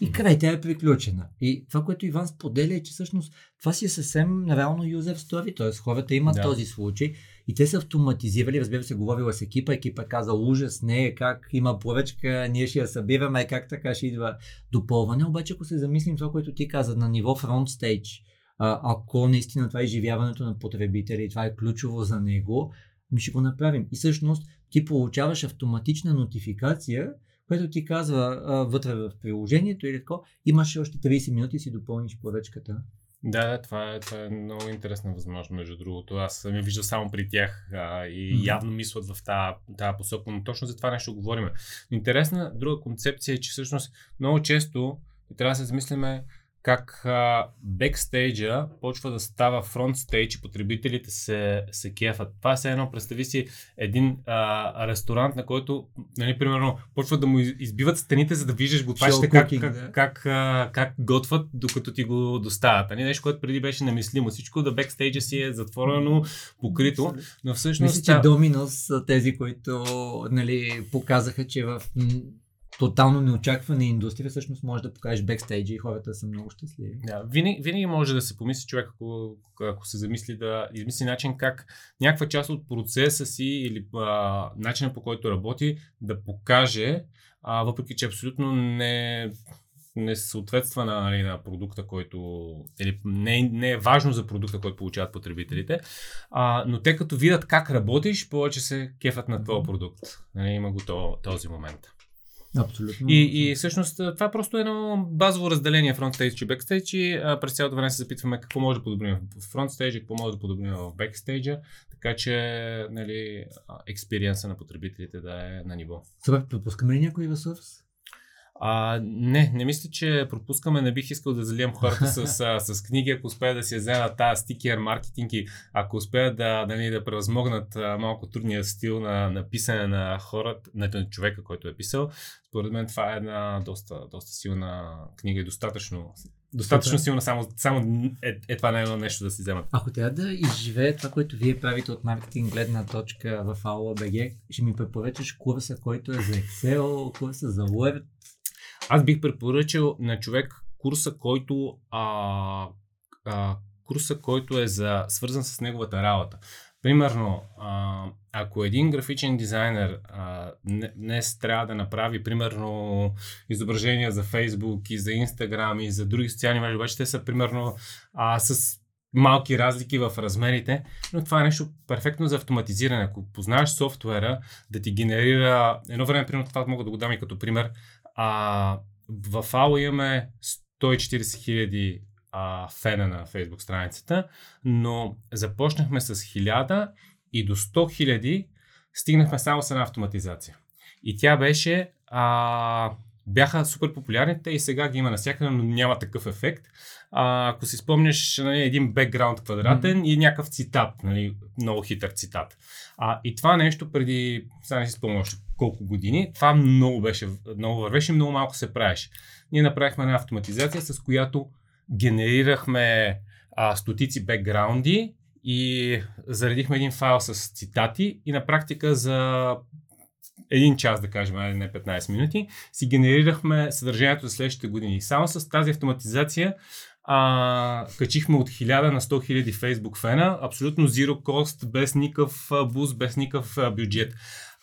И край, тя е приключена. И това, което Иван споделя е, че всъщност това си е съвсем реално юзер story, т.е. хората имат да. този случай и те са автоматизирали, разбира се, говорила с екипа, екипа е каза ужас, не е как има поръчка, ние ще я събираме, как така ще идва допълване, обаче ако се замислим това, което ти каза на ниво фронт стейдж, ако наистина това е изживяването на потребители и това е ключово за него, ми ще го направим. И всъщност ти получаваш автоматична нотификация, което ти казва а, вътре в приложението или тако, имаш още 30 минути и си допълниш поръчката. Да, да, това е, това е много интересна възможност, между другото. Аз съм я виждал само при тях а, и mm-hmm. явно мислят в тази посока, но точно за това нещо говорим. Интересна друга концепция е, че всъщност много често трябва да се замислиме как а, бекстейджа почва да става фронтстейдж и потребителите се, се кефат. Това е едно, представи си един а, ресторант, на който, нали, примерно, почват да му избиват стените, за да виждаш готвачите как, cooking, как, да. как, а, как готват, докато ти го доставят. Нали, нещо, което преди беше немислимо. Всичко да бекстейджа си е затворено, покрито, но всъщност... Мисля, че Доминос са тези, които нали, показаха, че в тотално неочаквана индустрия всъщност може да покажеш бекстейджа и хората са много щастливи. Да, винаги, винаги може да се помисли човек, ако, ако се замисли да измисли начин как някаква част от процеса си или а, начина по който работи да покаже, а, въпреки че абсолютно не, не съответства на, нали, на продукта, който. Или не, е- не е важно за продукта, който получават потребителите. А, но те като видят как работиш, повече се кефат на твоя продукт. Нали, има го то, този момент. Абсолютно. И, и всъщност това е просто едно базово разделение фронтстейдж и бекстейдж и а, през цялото време се запитваме какво може да подобрим в фронтстейджа, какво може да подобрим в бекстейджа, така че нали, експириенса на потребителите да е на ниво. Супер, пропускаме ли някой ресурс? А, не, не мисля, че пропускаме. Не бих искал да залиям хората с, с, с книги, ако успеят да си вземат тази стикер маркетинг и ако успеят да, нали, да превъзмогнат малко трудния стил на, на писане на хората, на, на човека, който е писал. Според мен това е една доста, доста силна книга и достатъчно, достатъчно силна, само, само е, е това не едно нещо да си вземат. Ако трябва да изживее това, което вие правите от маркетинг гледна точка в Aula BG, ще ми препоръчаш курса, който е за Excel, курса за Word. Аз бих препоръчал на човек курса, който, а, а, курса, който е за, свързан с неговата работа. Примерно, а, ако един графичен дизайнер а, не- днес трябва да направи, примерно, изображения за Facebook и за Instagram и за други социални мрежи, обаче те са, примерно, а, с малки разлики в размерите, но това е нещо перфектно за автоматизиране. Ако познаваш софтуера да ти генерира, едно време, примерно, това мога да го дам и като пример, а, в AO имаме 140 хиляди фена на Facebook страницата, но започнахме с 1000 и до 100 хиляди стигнахме само с една автоматизация. И тя беше, а, бяха супер популярните и сега ги има навсякъде, но няма такъв ефект. А, ако си спомняш нали, един бекграунд квадратен и някакъв цитат, нали, много хитър цитат. А, и това нещо преди, сега не си спомня още колко години, това много беше, много вървеше, много малко се правеше. Ние направихме една автоматизация, с която генерирахме а, стотици бекграунди и заредихме един файл с цитати и на практика за един час, да кажем, а не 15 минути, си генерирахме съдържанието за следващите години. Само с тази автоматизация а, качихме от 1000 на 100 000 Facebook фена, абсолютно zero cost, без никакъв буст, без никакъв бюджет.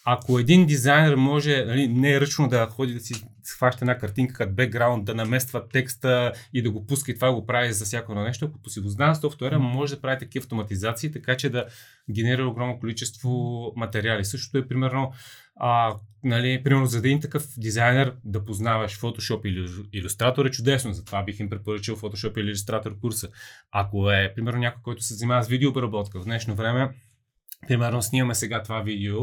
Ако един дизайнер може нали, не е ръчно да ходи да си схваща една картинка като бекграунд, да намества текста и да го пуска и това го прави за всяко едно нещо, ако си го знае софтуера, може да прави такива автоматизации, така че да генерира огромно количество материали. Същото е примерно, а, нали, примерно за да един такъв дизайнер да познаваш Photoshop или Illustrator е чудесно, затова бих им препоръчал Photoshop или Illustrator курса. Ако е, примерно, някой, който се занимава с видеообработка в днешно време, Примерно снимаме сега това видео,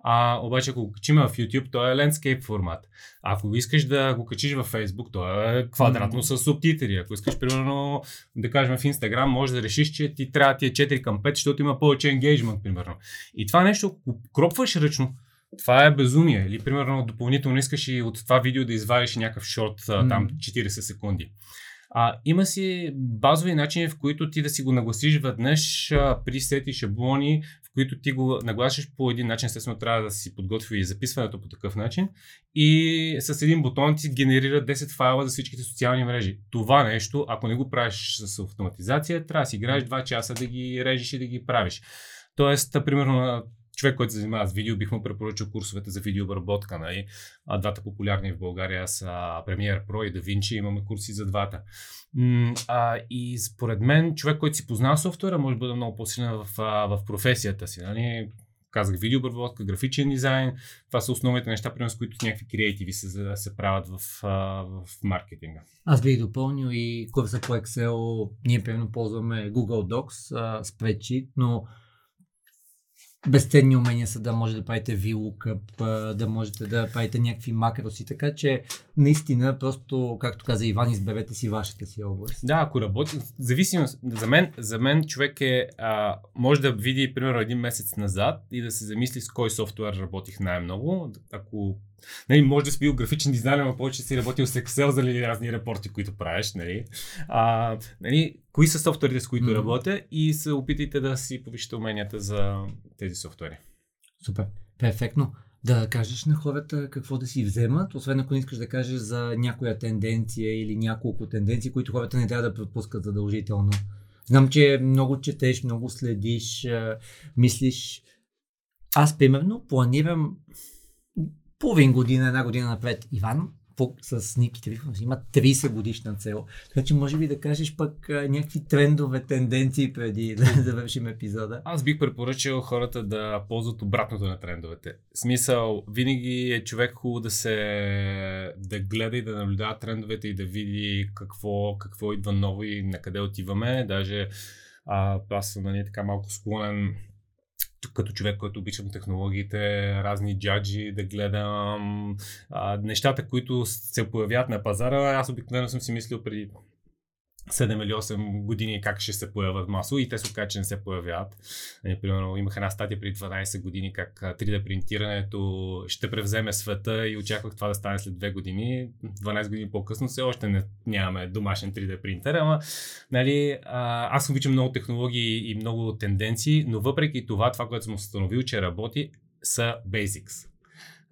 а, обаче ако го качим в YouTube, то е landscape формат. Ако искаш да го качиш в Facebook, то е квадратно с субтитри. Ако искаш, примерно, да кажем в Instagram, може да решиш, че ти трябва ти е 4 към 5, защото има повече engagement, примерно. И това нещо, ако кропваш ръчно, това е безумие. Или, примерно, допълнително искаш и от това видео да извадиш някакъв шорт, там 40 секунди. А, има си базови начини, в които ти да си го нагласиш веднъж, а, пресети, шаблони, в които ти го нагласиш по един начин, естествено трябва да си подготви и записването по такъв начин и с един бутон ти генерира 10 файла за всичките социални мрежи. Това нещо, ако не го правиш с автоматизация, трябва да си играеш 2 часа да ги режеш и да ги правиш. Тоест, примерно, човек, който се занимава с видео, бих му препоръчал курсовете за видеообработка. Нали? А, двата популярни в България са Premiere Pro и DaVinci, имаме курси за двата. А, и според мен, човек, който си познава софтуера, може да бъде много по-силен в, в професията си. Нали? Казах видеообработка, графичен дизайн. Това са основните неща, примерно, с които някакви креативи се, се правят в, в маркетинга. Аз бих допълнил и курса по Excel. Ние примерно ползваме Google Docs, Spreadsheet, но безценни умения са да може да правите VLOOKUP, да можете да правите някакви макроси, така че наистина просто, както каза Иван, изберете си вашата си област. Да, ако работи, зависимо, за мен, за мен човек е, а, може да види, примерно, един месец назад и да се замисли с кой софтуер работих най-много. Ако Нали, може да си бил графичен дизайнер, но повече си работил с Excel за нали, разни репорти, които правиш. Нали. А, нали, кои са софтуерите, с които mm-hmm. работя и се опитайте да си повишите уменията за тези софтуери. Супер, перфектно. Да кажеш на хората какво да си вземат, освен ако не искаш да кажеш за някоя тенденция или няколко тенденции, които хората не трябва да пропускат задължително. Знам, че много четеш, много следиш, мислиш. Аз, примерно, планирам половин година, една година напред. Иван с Ники Трифонов има 30 годишна цел. Така че може би да кажеш пък някакви трендове, тенденции преди да завършим епизода. Аз бих препоръчал хората да ползват обратното на трендовете. В смисъл, винаги е човек хубаво да се да гледа и да наблюдава трендовете и да види какво, какво идва ново и на къде отиваме. Даже а, аз съм нали, така малко склонен като човек, който обичам технологиите, разни джаджи, да гледам а, нещата, които се появяват на пазара. Аз обикновено съм си мислил преди 7 или 8 години как ще се появят масово и те се оказа, че не се появяват. Нали, примерно имах една статия преди 12 години как 3D принтирането ще превземе света и очаквах това да стане след 2 години. 12 години по-късно все още не, нямаме домашен 3D принтер, ама нали, аз обичам много технологии и много тенденции, но въпреки това, това, което съм установил, че работи, са basics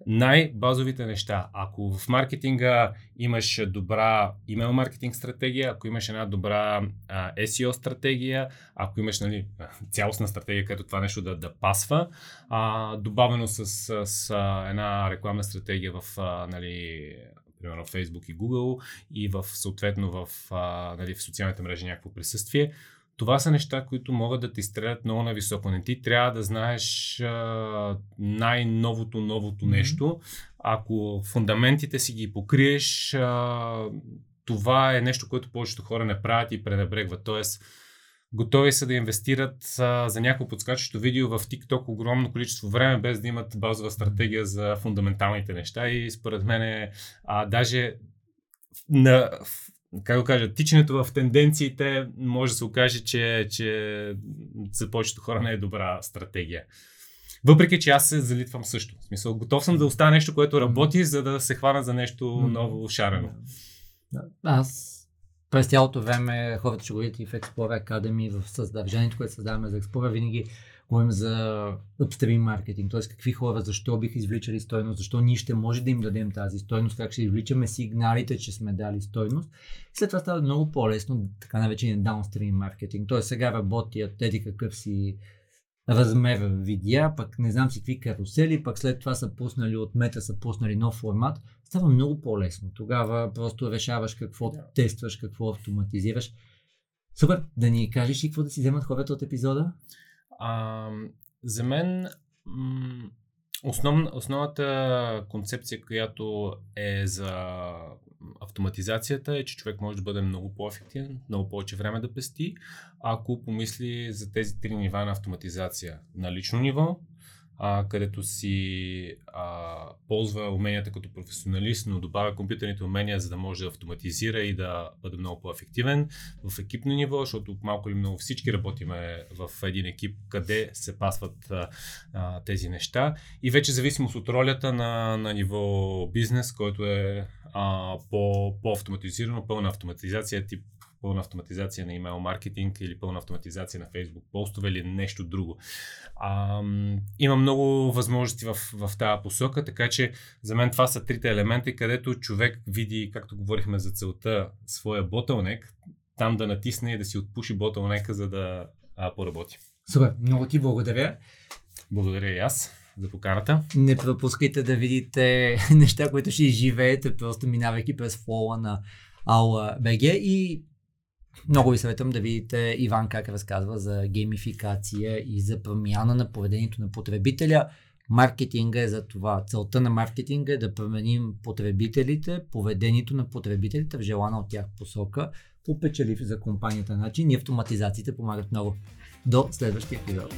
най-базовите неща. Ако в маркетинга имаш добра имейл маркетинг стратегия, ако имаш една добра а, SEO стратегия, ако имаш нали, цялостна стратегия, като това нещо да, да пасва, а, добавено с, с, с една рекламна стратегия в а, нали, примерно Facebook и Google и в съответно в, а, нали, в социалните мрежи някакво присъствие, това са неща, които могат да ти стрелят много на високо. Не ти трябва да знаеш а, най-новото, новото нещо. Ако фундаментите си ги покриеш, а, това е нещо, което повечето хора не правят и пренебрегват. Тоест, готови са да инвестират а, за някакво подскачащо видео в TikTok огромно количество време, без да имат базова стратегия за фундаменталните неща. И според мен, а, даже на, как го кажа, тичането в тенденциите може да се окаже, че, че за повечето хора не е добра стратегия. Въпреки, че аз се залитвам също. В смисъл, готов съм да остана нещо, което работи, за да се хвана за нещо ново шарено. Аз през цялото време хората ще го видят и в Explorer Academy, в съдържанието, което създаваме за Explorer, винаги говорим за upstream маркетинг, т.е. какви хора, защо биха извличали стойност, защо ние ще може да им дадем тази стойност, как ще извличаме сигналите, че сме дали стойност. След това става много по-лесно така наречения downstream маркетинг. Т.е. сега работят еди какъв си размер видеа, пък не знам си какви карусели, пък след това са пуснали от мета, са пуснали нов формат, става много по-лесно. Тогава просто решаваш какво yeah. тестваш, какво автоматизираш. Супер, да ни кажеш и какво да си вземат хората от епизода? А, за мен основ, основната концепция, която е за автоматизацията е, че човек може да бъде много по-ефективен, много повече време да пести, ако помисли за тези три нива на автоматизация. На лично ниво, а, където си а, ползва уменията като професионалист, но добавя компютърните умения, за да може да автоматизира и да бъде много по-ефективен. В екипно ниво, защото малко или много всички работиме в един екип, къде се пасват а, тези неща. И вече зависимост от ролята на, на ниво бизнес, който е а, по, по-автоматизирано, пълна автоматизация, тип пълна автоматизация на имейл маркетинг или пълна автоматизация на Facebook постове или нещо друго. А, има много възможности в, в тази посока, така че за мен това са трите елемента, където човек види, както говорихме за целта, своя ботълнек, там да натисне и да си отпуши ботълнека, за да а, поработи. Супер, много ти благодаря. Благодаря и аз за поканата. Не пропускайте да видите неща, които ще изживеете, просто минавайки през фола на Ауа БГ и много ви съветвам да видите Иван как разказва за геймификация и за промяна на поведението на потребителя. Маркетинга е за това. Целта на маркетинга е да променим потребителите, поведението на потребителите в желана от тях посока по печелив за компанията начин и автоматизациите помагат много. До следващия епизод.